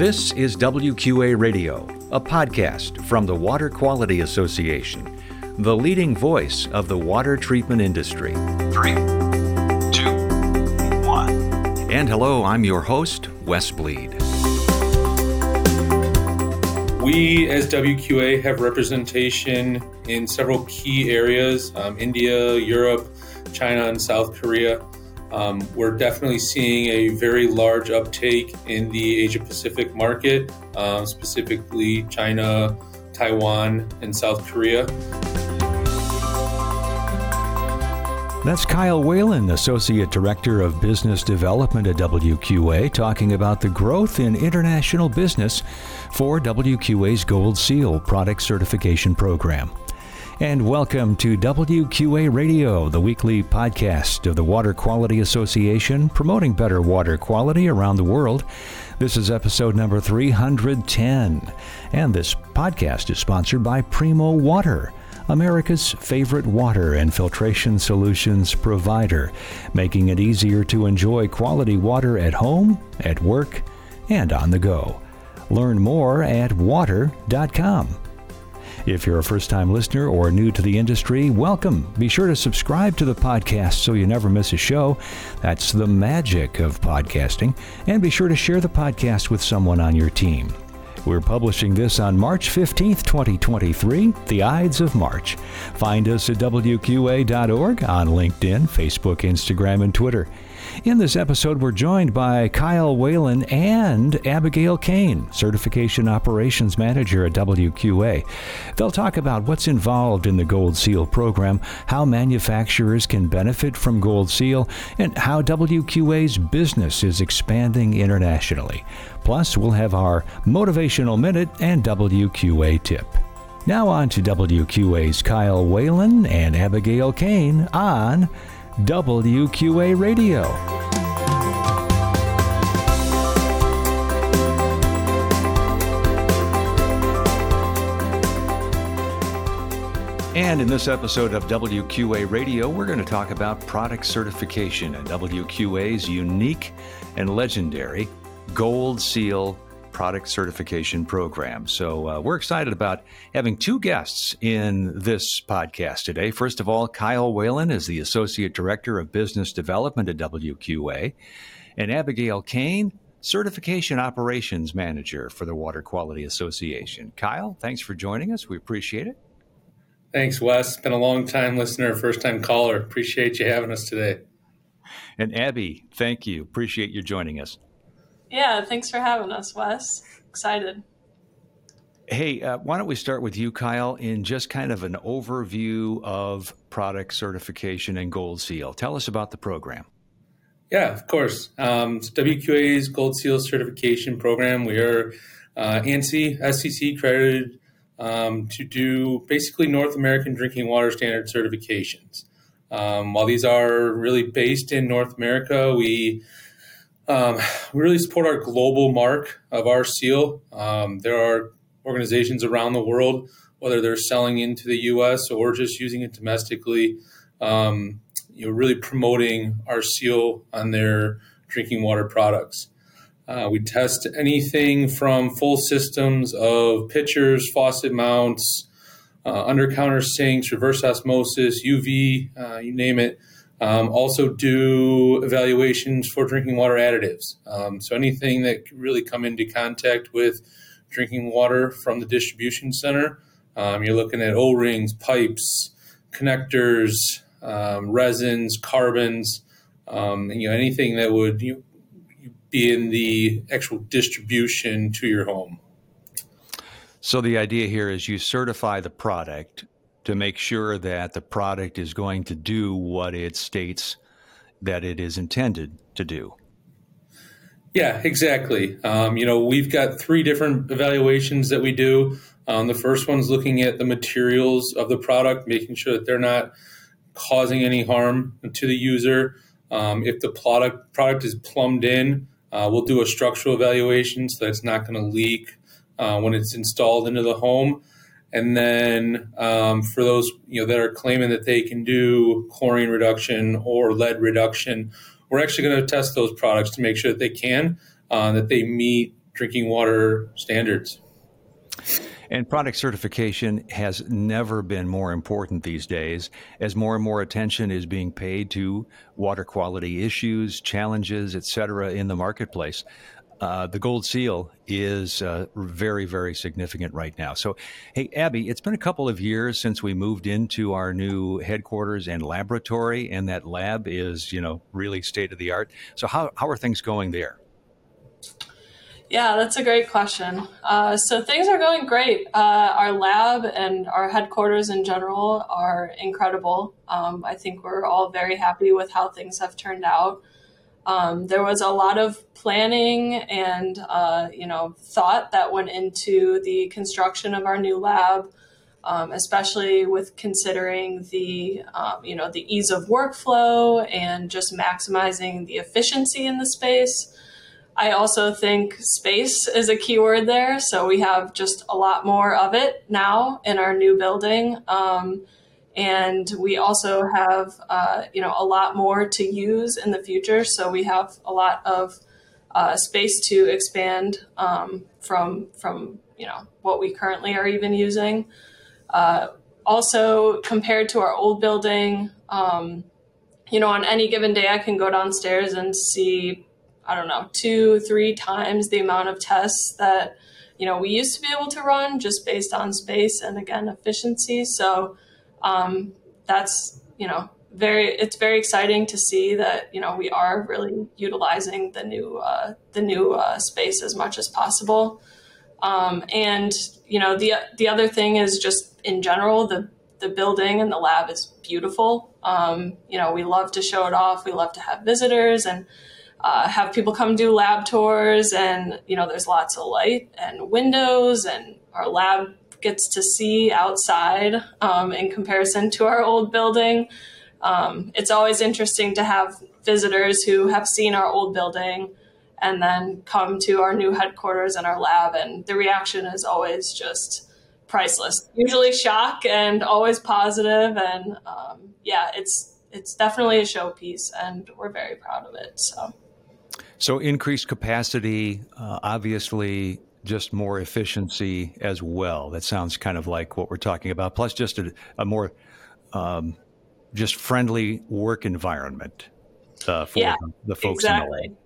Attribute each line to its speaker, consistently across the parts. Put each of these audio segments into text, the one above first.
Speaker 1: This is WQA Radio, a podcast from the Water Quality Association, the leading voice of the water treatment industry.
Speaker 2: Three, two, one.
Speaker 1: And hello, I'm your host, Wes Bleed.
Speaker 3: We, as WQA, have representation in several key areas um, India, Europe, China, and South Korea. Um, we're definitely seeing a very large uptake in the Asia Pacific market, uh, specifically China, Taiwan, and South Korea.
Speaker 1: That's Kyle Whalen, Associate Director of Business Development at WQA, talking about the growth in international business for WQA's Gold Seal product certification program. And welcome to WQA Radio, the weekly podcast of the Water Quality Association, promoting better water quality around the world. This is episode number 310. And this podcast is sponsored by Primo Water. America's favorite water and filtration solutions provider, making it easier to enjoy quality water at home, at work, and on the go. Learn more at water.com. If you're a first time listener or new to the industry, welcome. Be sure to subscribe to the podcast so you never miss a show. That's the magic of podcasting. And be sure to share the podcast with someone on your team. We're publishing this on March 15th, 2023, the Ides of March. Find us at WQA.org on LinkedIn, Facebook, Instagram, and Twitter. In this episode, we're joined by Kyle Whalen and Abigail Cain, Certification Operations Manager at WQA. They'll talk about what's involved in the Gold Seal program, how manufacturers can benefit from Gold Seal, and how WQA's business is expanding internationally. Plus, we'll have our Motivational Minute and WQA tip. Now on to WQA's Kyle Whalen and Abigail Cain on WQA Radio. And in this episode of WQA Radio, we're going to talk about product certification and WQA's unique and legendary Gold Seal product certification program. So uh, we're excited about having two guests in this podcast today. First of all, Kyle Whalen is the Associate Director of Business Development at WQA, and Abigail Cain, Certification Operations Manager for the Water Quality Association. Kyle, thanks for joining us. We appreciate it.
Speaker 3: Thanks, Wes. Been a long time listener, first time caller. Appreciate you having us today.
Speaker 1: And Abby, thank you. Appreciate you joining us.
Speaker 4: Yeah, thanks for having us, Wes. Excited.
Speaker 1: Hey, uh, why don't we start with you, Kyle, in just kind of an overview of product certification and Gold Seal? Tell us about the program.
Speaker 3: Yeah, of course. Um, WQA's Gold Seal certification program. We are uh, ANSI SCC accredited um, to do basically North American drinking water standard certifications. Um, while these are really based in North America, we um, we really support our global mark of our seal. Um, there are organizations around the world, whether they're selling into the U.S. or just using it domestically, um, you know, really promoting our seal on their drinking water products. Uh, we test anything from full systems of pitchers, faucet mounts, uh, under counter sinks, reverse osmosis, UV, uh, you name it. Um, also, do evaluations for drinking water additives. Um, so, anything that really come into contact with drinking water from the distribution center, um, you're looking at O rings, pipes, connectors, um, resins, carbons, um, and, you know anything that would you, be in the actual distribution to your home.
Speaker 1: So the idea here is you certify the product to make sure that the product is going to do what it states that it is intended to do.
Speaker 3: Yeah, exactly. Um, you know, we've got three different evaluations that we do. Um, the first one's looking at the materials of the product, making sure that they're not causing any harm to the user. Um, if the product product is plumbed in, uh, we'll do a structural evaluation so that it's not going to leak uh, when it's installed into the home. And then um, for those you know that are claiming that they can do chlorine reduction or lead reduction, we're actually going to test those products to make sure that they can, uh, that they meet drinking water standards.
Speaker 1: And product certification has never been more important these days as more and more attention is being paid to water quality issues, challenges, et cetera, in the marketplace. Uh, the gold seal is uh, very, very significant right now. So, hey, Abby, it's been a couple of years since we moved into our new headquarters and laboratory, and that lab is, you know, really state of the art. So, how, how are things going there?
Speaker 4: Yeah, that's a great question. Uh, so things are going great. Uh, our lab and our headquarters in general are incredible. Um, I think we're all very happy with how things have turned out. Um, there was a lot of planning and uh, you know thought that went into the construction of our new lab, um, especially with considering the um, you know the ease of workflow and just maximizing the efficiency in the space. I also think space is a keyword there. So we have just a lot more of it now in our new building. And we also have, uh, you know, a lot more to use in the future. So we have a lot of uh, space to expand um, from, from, you know, what we currently are even using. Uh, also, compared to our old building, um, you know, on any given day, I can go downstairs and see I don't know, two, three times the amount of tests that, you know, we used to be able to run just based on space and again, efficiency. So um, that's, you know, very, it's very exciting to see that, you know, we are really utilizing the new, uh, the new uh, space as much as possible. Um, and, you know, the, the other thing is just in general, the, the building and the lab is beautiful. Um, you know, we love to show it off. We love to have visitors and, uh, have people come do lab tours and you know there's lots of light and windows and our lab gets to see outside um, in comparison to our old building. Um, it's always interesting to have visitors who have seen our old building and then come to our new headquarters and our lab and the reaction is always just priceless. Usually shock and always positive and um, yeah it's it's definitely a showpiece and we're very proud of it so.
Speaker 1: So increased capacity, uh, obviously, just more efficiency as well. That sounds kind of like what we're talking about. Plus, just a, a more um, just friendly work environment uh, for
Speaker 4: yeah,
Speaker 1: the folks
Speaker 4: exactly.
Speaker 1: in lab.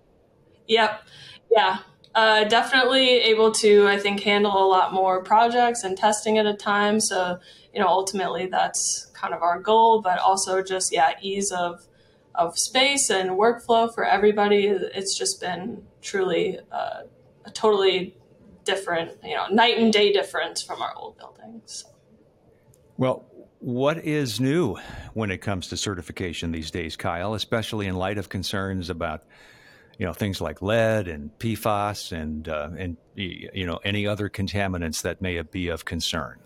Speaker 4: Yep. Yeah. Uh, definitely able to, I think, handle a lot more projects and testing at a time. So, you know, ultimately that's kind of our goal, but also just, yeah, ease of of space and workflow for everybody. It's just been truly uh, a totally different, you know, night and day difference from our old buildings.
Speaker 1: Well, what is new when it comes to certification these days, Kyle, especially in light of concerns about you know things like lead and PFAS and uh, and you know any other contaminants that may be of concern?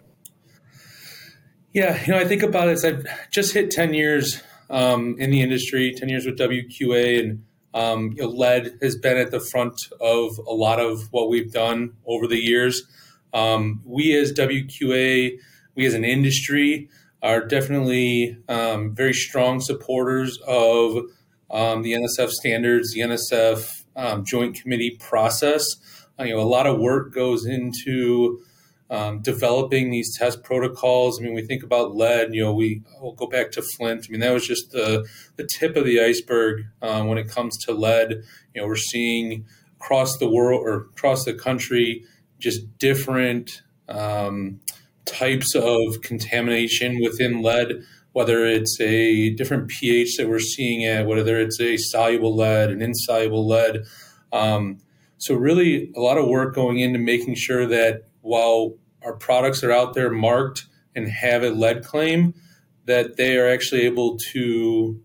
Speaker 3: Yeah, you know, I think about it. As I've just hit ten years um, in the industry, 10 years with WQA, and um, you know, lead has been at the front of a lot of what we've done over the years. Um, we as WQA, we as an industry, are definitely um, very strong supporters of um, the NSF standards, the NSF um, Joint Committee process. Uh, you know, a lot of work goes into um, developing these test protocols. I mean, we think about lead. You know, we we'll go back to Flint. I mean, that was just the the tip of the iceberg um, when it comes to lead. You know, we're seeing across the world or across the country just different um, types of contamination within lead. Whether it's a different pH that we're seeing at, whether it's a soluble lead, an insoluble lead. Um, so really, a lot of work going into making sure that while our products are out there marked and have a lead claim, that they are actually able to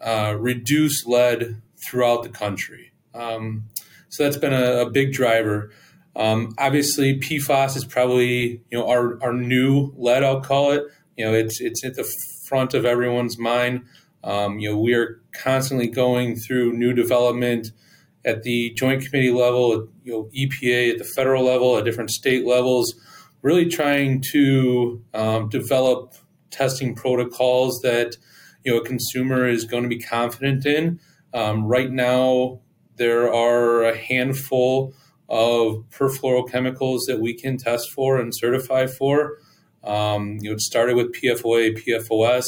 Speaker 3: uh, reduce lead throughout the country. Um, so that's been a, a big driver. Um, obviously, PFAS is probably you know our, our new lead. I'll call it. You know, it's it's at the front of everyone's mind. Um, you know, we are constantly going through new development at the Joint Committee level, you know, EPA at the federal level, at different state levels, really trying to um, develop testing protocols that you know a consumer is going to be confident in. Um, right now, there are a handful of perfluorochemicals that we can test for and certify for. Um, you know, it started with PFOA, PFOS.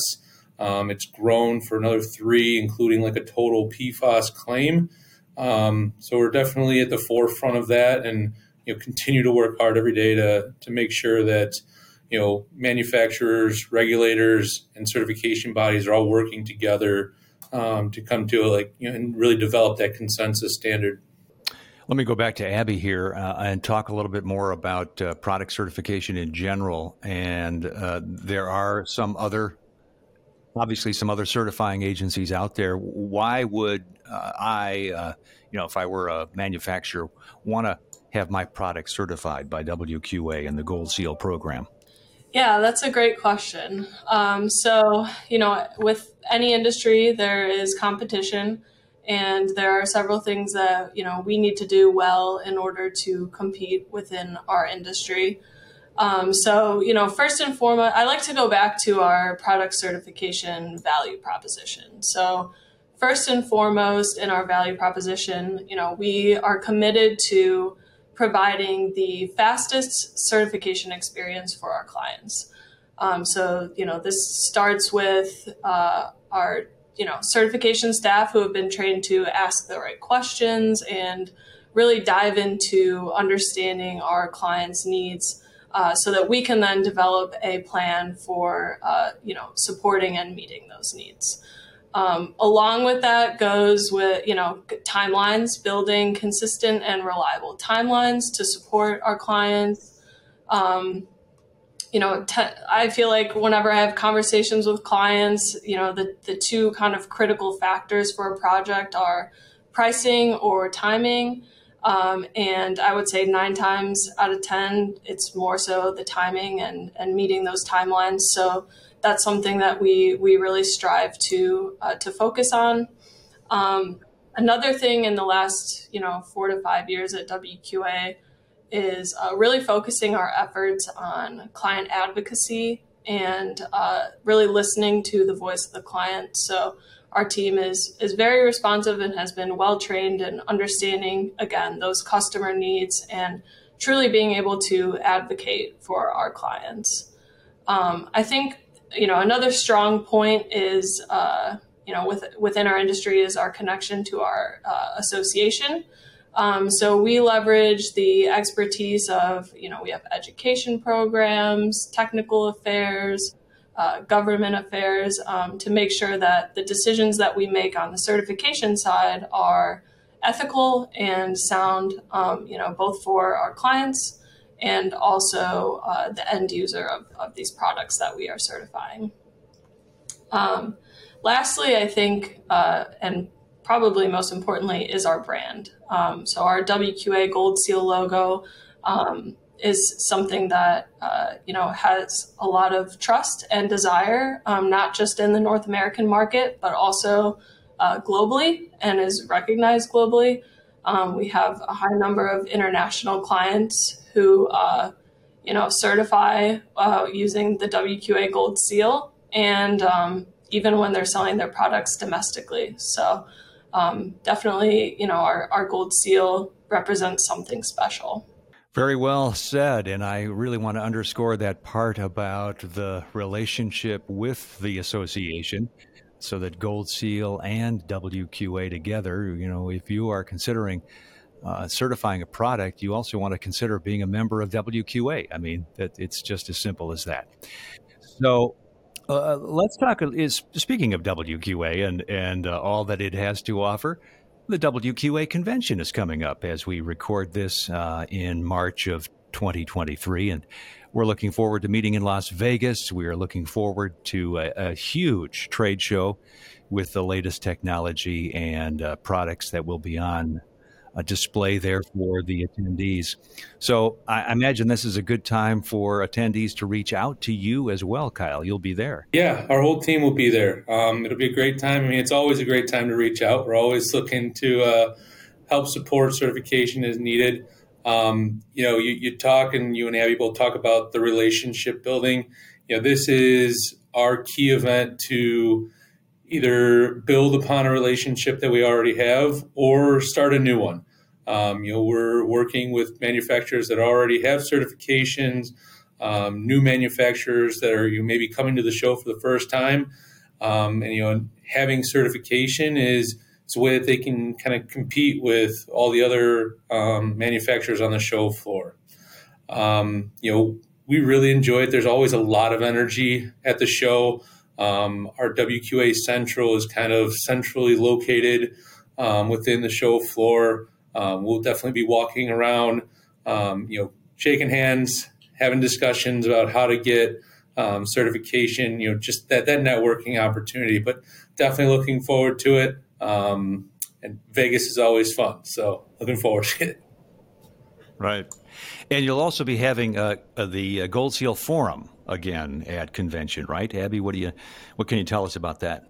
Speaker 3: Um, it's grown for another three, including like a total PFAS claim. Um, so we're definitely at the forefront of that, and you know, continue to work hard every day to to make sure that you know manufacturers, regulators, and certification bodies are all working together um, to come to a, like you know, and really develop that consensus standard.
Speaker 1: Let me go back to Abby here uh, and talk a little bit more about uh, product certification in general. And uh, there are some other, obviously, some other certifying agencies out there. Why would uh, I, uh, you know, if I were a manufacturer, want to have my product certified by WQA and the Gold Seal program?
Speaker 4: Yeah, that's a great question. Um, so, you know, with any industry, there is competition and there are several things that you know we need to do well in order to compete within our industry um, so you know first and foremost i like to go back to our product certification value proposition. So first and foremost in our value proposition you know we are committed to providing the fastest certification experience for our clients. Um, so you know this starts with uh, our you know certification staff who have been trained to ask the right questions and really dive into understanding our clients' needs uh, so that we can then develop a plan for uh, you know supporting and meeting those needs. Um, along with that goes with you know timelines, building consistent and reliable timelines to support our clients. Um, you know, I feel like whenever I have conversations with clients, you know, the, the two kind of critical factors for a project are pricing or timing. Um, and I would say nine times out of 10, it's more so the timing and, and meeting those timelines. So that's something that we, we really strive to, uh, to focus on. Um, another thing in the last, you know, four to five years at WQA, is uh, really focusing our efforts on client advocacy and uh, really listening to the voice of the client. So our team is is very responsive and has been well trained in understanding again those customer needs and truly being able to advocate for our clients. Um, I think you know another strong point is uh, you know with, within our industry is our connection to our uh, association. Um, so we leverage the expertise of, you know, we have education programs, technical affairs, uh, government affairs um, to make sure that the decisions that we make on the certification side are ethical and sound, um, you know, both for our clients and also uh, the end user of, of, these products that we are certifying. Um, lastly, I think, uh, and probably most importantly, is our brand. Um, so our WQA Gold Seal logo um, is something that uh, you know has a lot of trust and desire, um, not just in the North American market, but also uh, globally, and is recognized globally. Um, we have a high number of international clients who uh, you know certify uh, using the WQA Gold Seal, and um, even when they're selling their products domestically. So um, definitely, you know, our, our gold seal represents something special.
Speaker 1: Very well said. And I really want to underscore that part about the relationship with the association so that Gold Seal and WQA together, you know, if you are considering uh, certifying a product, you also want to consider being a member of WQA. I mean, that it's just as simple as that. So, uh, let's talk. Is speaking of WQA and and uh, all that it has to offer. The WQA convention is coming up as we record this uh, in March of 2023, and we're looking forward to meeting in Las Vegas. We are looking forward to a, a huge trade show with the latest technology and uh, products that will be on a display there for the attendees. So I imagine this is a good time for attendees to reach out to you as well, Kyle. You'll be there.
Speaker 3: Yeah, our whole team will be there. Um, it'll be a great time. I mean, it's always a great time to reach out. We're always looking to uh, help support certification as needed. Um, you know, you, you talk and you and Abby both talk about the relationship building. You know, this is our key event to either build upon a relationship that we already have or start a new one. Um, you know, we're working with manufacturers that already have certifications, um, new manufacturers that are you maybe coming to the show for the first time, um, and you know, having certification is it's a way that they can kind of compete with all the other um, manufacturers on the show floor. Um, you know, we really enjoy it. There's always a lot of energy at the show. Um, our WQA Central is kind of centrally located within the show floor. Um, we'll definitely be walking around, um, you know, shaking hands, having discussions about how to get um, certification. You know, just that that networking opportunity. But definitely looking forward to it. Um, and Vegas is always fun, so looking forward to it.
Speaker 1: Right. And you'll also be having uh, uh, the uh, Gold Seal Forum again at convention, right? Abby, what do you, what can you tell us about that?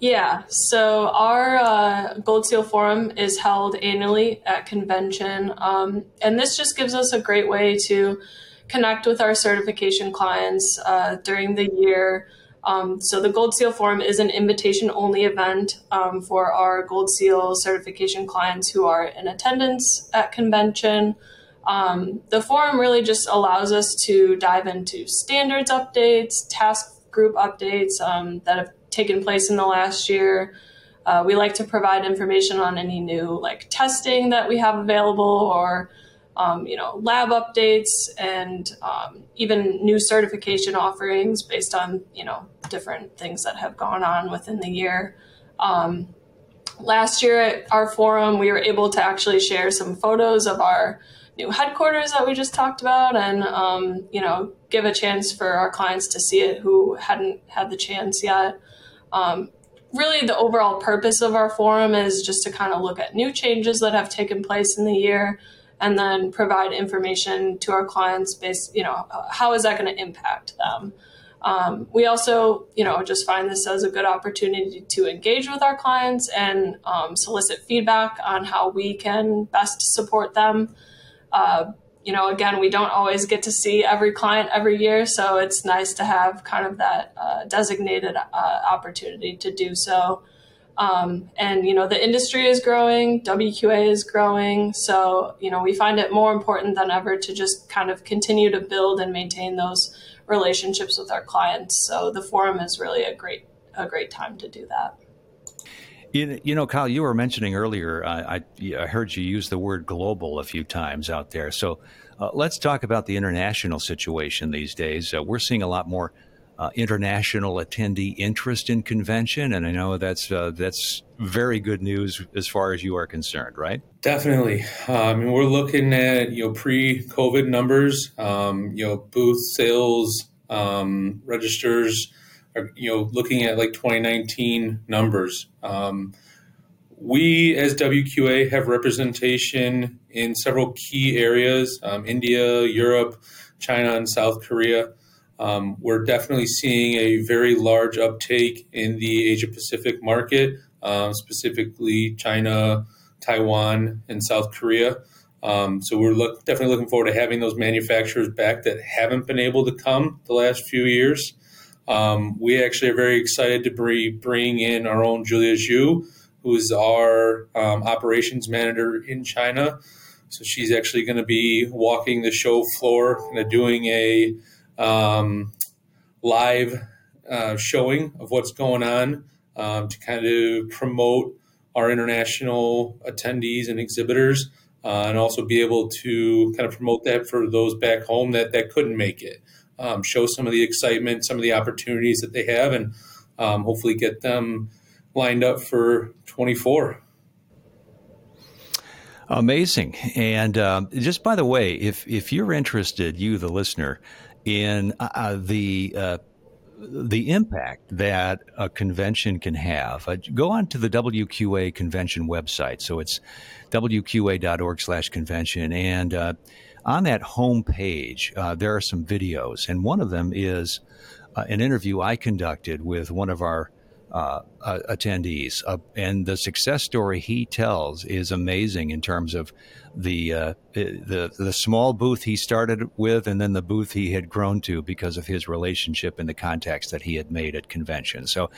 Speaker 4: Yeah, so our uh, Gold Seal Forum is held annually at convention, um, and this just gives us a great way to connect with our certification clients uh, during the year. Um, so the Gold Seal Forum is an invitation-only event um, for our Gold Seal certification clients who are in attendance at convention. Um, the forum really just allows us to dive into standards updates, task group updates um, that have taken place in the last year. Uh, we like to provide information on any new like testing that we have available or um, you know lab updates and um, even new certification offerings based on you know different things that have gone on within the year um, last year at our forum we were able to actually share some photos of our new headquarters that we just talked about and um, you know give a chance for our clients to see it who hadn't had the chance yet um, really the overall purpose of our forum is just to kind of look at new changes that have taken place in the year and then provide information to our clients based you know how is that going to impact them? Um, we also you know just find this as a good opportunity to engage with our clients and um, solicit feedback on how we can best support them. Uh, you know, again, we don't always get to see every client every year, so it's nice to have kind of that uh, designated uh, opportunity to do so. Um, and you know, the industry is growing, WQA is growing, so you know, we find it more important than ever to just kind of continue to build and maintain those relationships with our clients. So the forum is really a great a great time to do that.
Speaker 1: You, you know, Kyle, you were mentioning earlier, uh, I, I, heard you use the word global a few times out there. So uh, let's talk about the international situation these days. Uh, we're seeing a lot more uh, international attendee interest in convention, and I know that's uh, that's very good news as far as you are concerned, right?
Speaker 3: Definitely. Um, I mean, we're looking at you know pre-COVID numbers, um, you know, booth sales, um, registers are, you know, looking at like 2019 numbers. Um, we as WQA have representation in several key areas um, India, Europe, China, and South Korea. Um, we're definitely seeing a very large uptake in the Asia Pacific market, um, specifically China, Taiwan, and South Korea. Um, so we're look, definitely looking forward to having those manufacturers back that haven't been able to come the last few years. Um, we actually are very excited to be bring in our own Julia Zhu, who is our um, operations manager in China. So she's actually going to be walking the show floor, of doing a um, live uh, showing of what's going on um, to kind of promote our international attendees and exhibitors, uh, and also be able to kind of promote that for those back home that, that couldn't make it um, show some of the excitement, some of the opportunities that they have, and um, hopefully get them lined up for 24.
Speaker 1: Amazing. And uh, just by the way, if if you're interested, you the listener, in uh, uh the uh, the impact that a convention can have, uh, go on to the WQA convention website. So it's wqa.org slash convention. and uh, on that home page, uh, there are some videos, and one of them is uh, an interview I conducted with one of our uh, attendees. Uh, and the success story he tells is amazing in terms of the, uh, the the small booth he started with, and then the booth he had grown to because of his relationship and the contacts that he had made at conventions. So,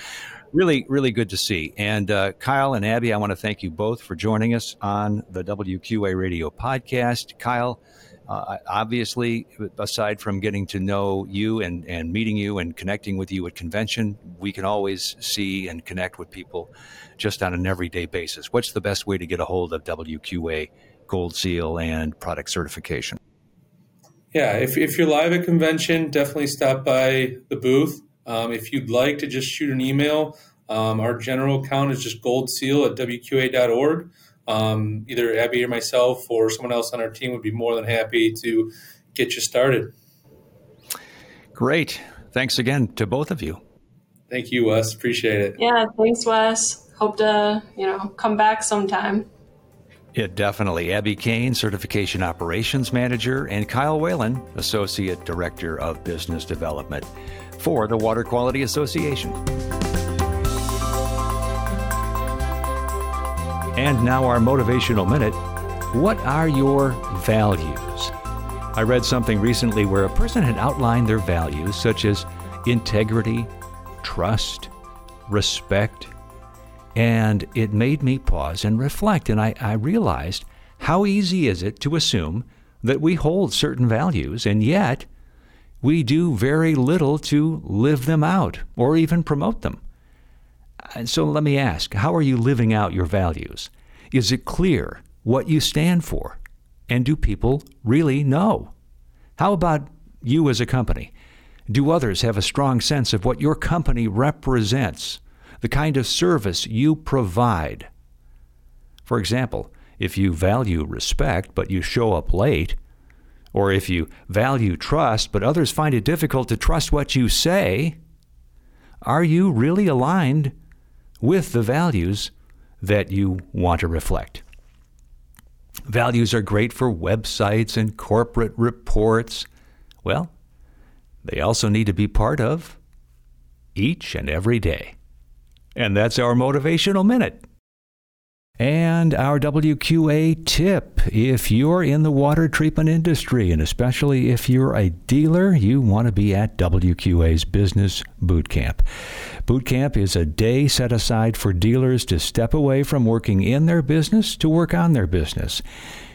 Speaker 1: really, really good to see. And uh, Kyle and Abby, I want to thank you both for joining us on the WQA Radio podcast. Kyle. Uh, obviously, aside from getting to know you and, and meeting you and connecting with you at convention, we can always see and connect with people just on an everyday basis. What's the best way to get a hold of WQA Gold Seal and product certification?
Speaker 3: Yeah, if, if you're live at convention, definitely stop by the booth. Um, if you'd like to just shoot an email, um, our general account is just goldseal at wqa.org um, either Abby or myself or someone else on our team would be more than happy to get you started.
Speaker 1: Great. Thanks again to both of you.
Speaker 3: Thank you, Wes. Appreciate it.
Speaker 4: Yeah, thanks, Wes. Hope to, you know, come back sometime.
Speaker 1: Yeah, definitely. Abby Cain, Certification Operations Manager, and Kyle Whalen, Associate Director of Business Development for the Water Quality Association. And now, our motivational minute. What are your values? I read something recently where a person had outlined their values, such as integrity, trust, respect, and it made me pause and reflect. And I, I realized how easy is it to assume that we hold certain values, and yet we do very little to live them out or even promote them. And so let me ask how are you living out your values? Is it clear what you stand for? And do people really know? How about you as a company? Do others have a strong sense of what your company represents, the kind of service you provide? For example, if you value respect but you show up late, or if you value trust but others find it difficult to trust what you say, are you really aligned with the values that you want to reflect. Values are great for websites and corporate reports. Well, they also need to be part of each and every day. And that's our motivational minute. And our WQA tip if you're in the water treatment industry, and especially if you're a dealer, you want to be at WQA's Business Boot Camp. Boot Camp is a day set aside for dealers to step away from working in their business to work on their business.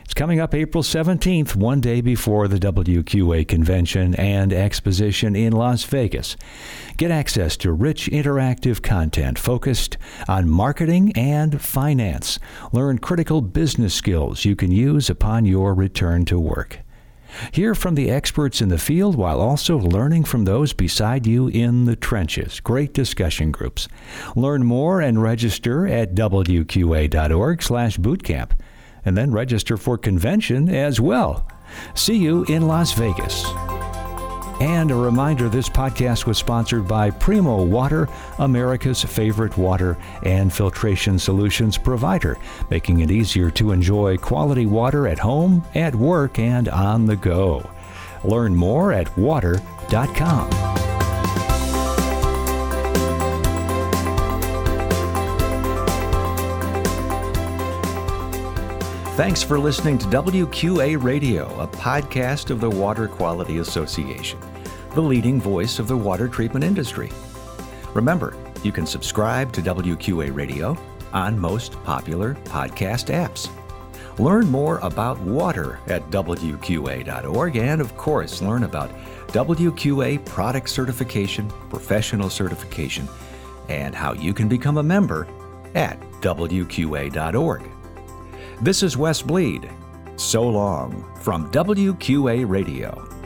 Speaker 1: It's coming up April 17th, one day before the WQA convention and exposition in Las Vegas. Get access to rich interactive content focused on marketing and finance. Learn critical business skills you can use upon your return to work. Hear from the experts in the field while also learning from those beside you in the trenches. Great discussion groups. Learn more and register at wqa.org/bootcamp and then register for convention as well. See you in Las Vegas. And a reminder this podcast was sponsored by Primo Water, America's favorite water and filtration solutions provider, making it easier to enjoy quality water at home, at work, and on the go. Learn more at water.com. Thanks for listening to WQA Radio, a podcast of the Water Quality Association, the leading voice of the water treatment industry. Remember, you can subscribe to WQA Radio on most popular podcast apps. Learn more about water at WQA.org and, of course, learn about WQA product certification, professional certification, and how you can become a member at WQA.org. This is Wes Bleed. So long from WQA Radio.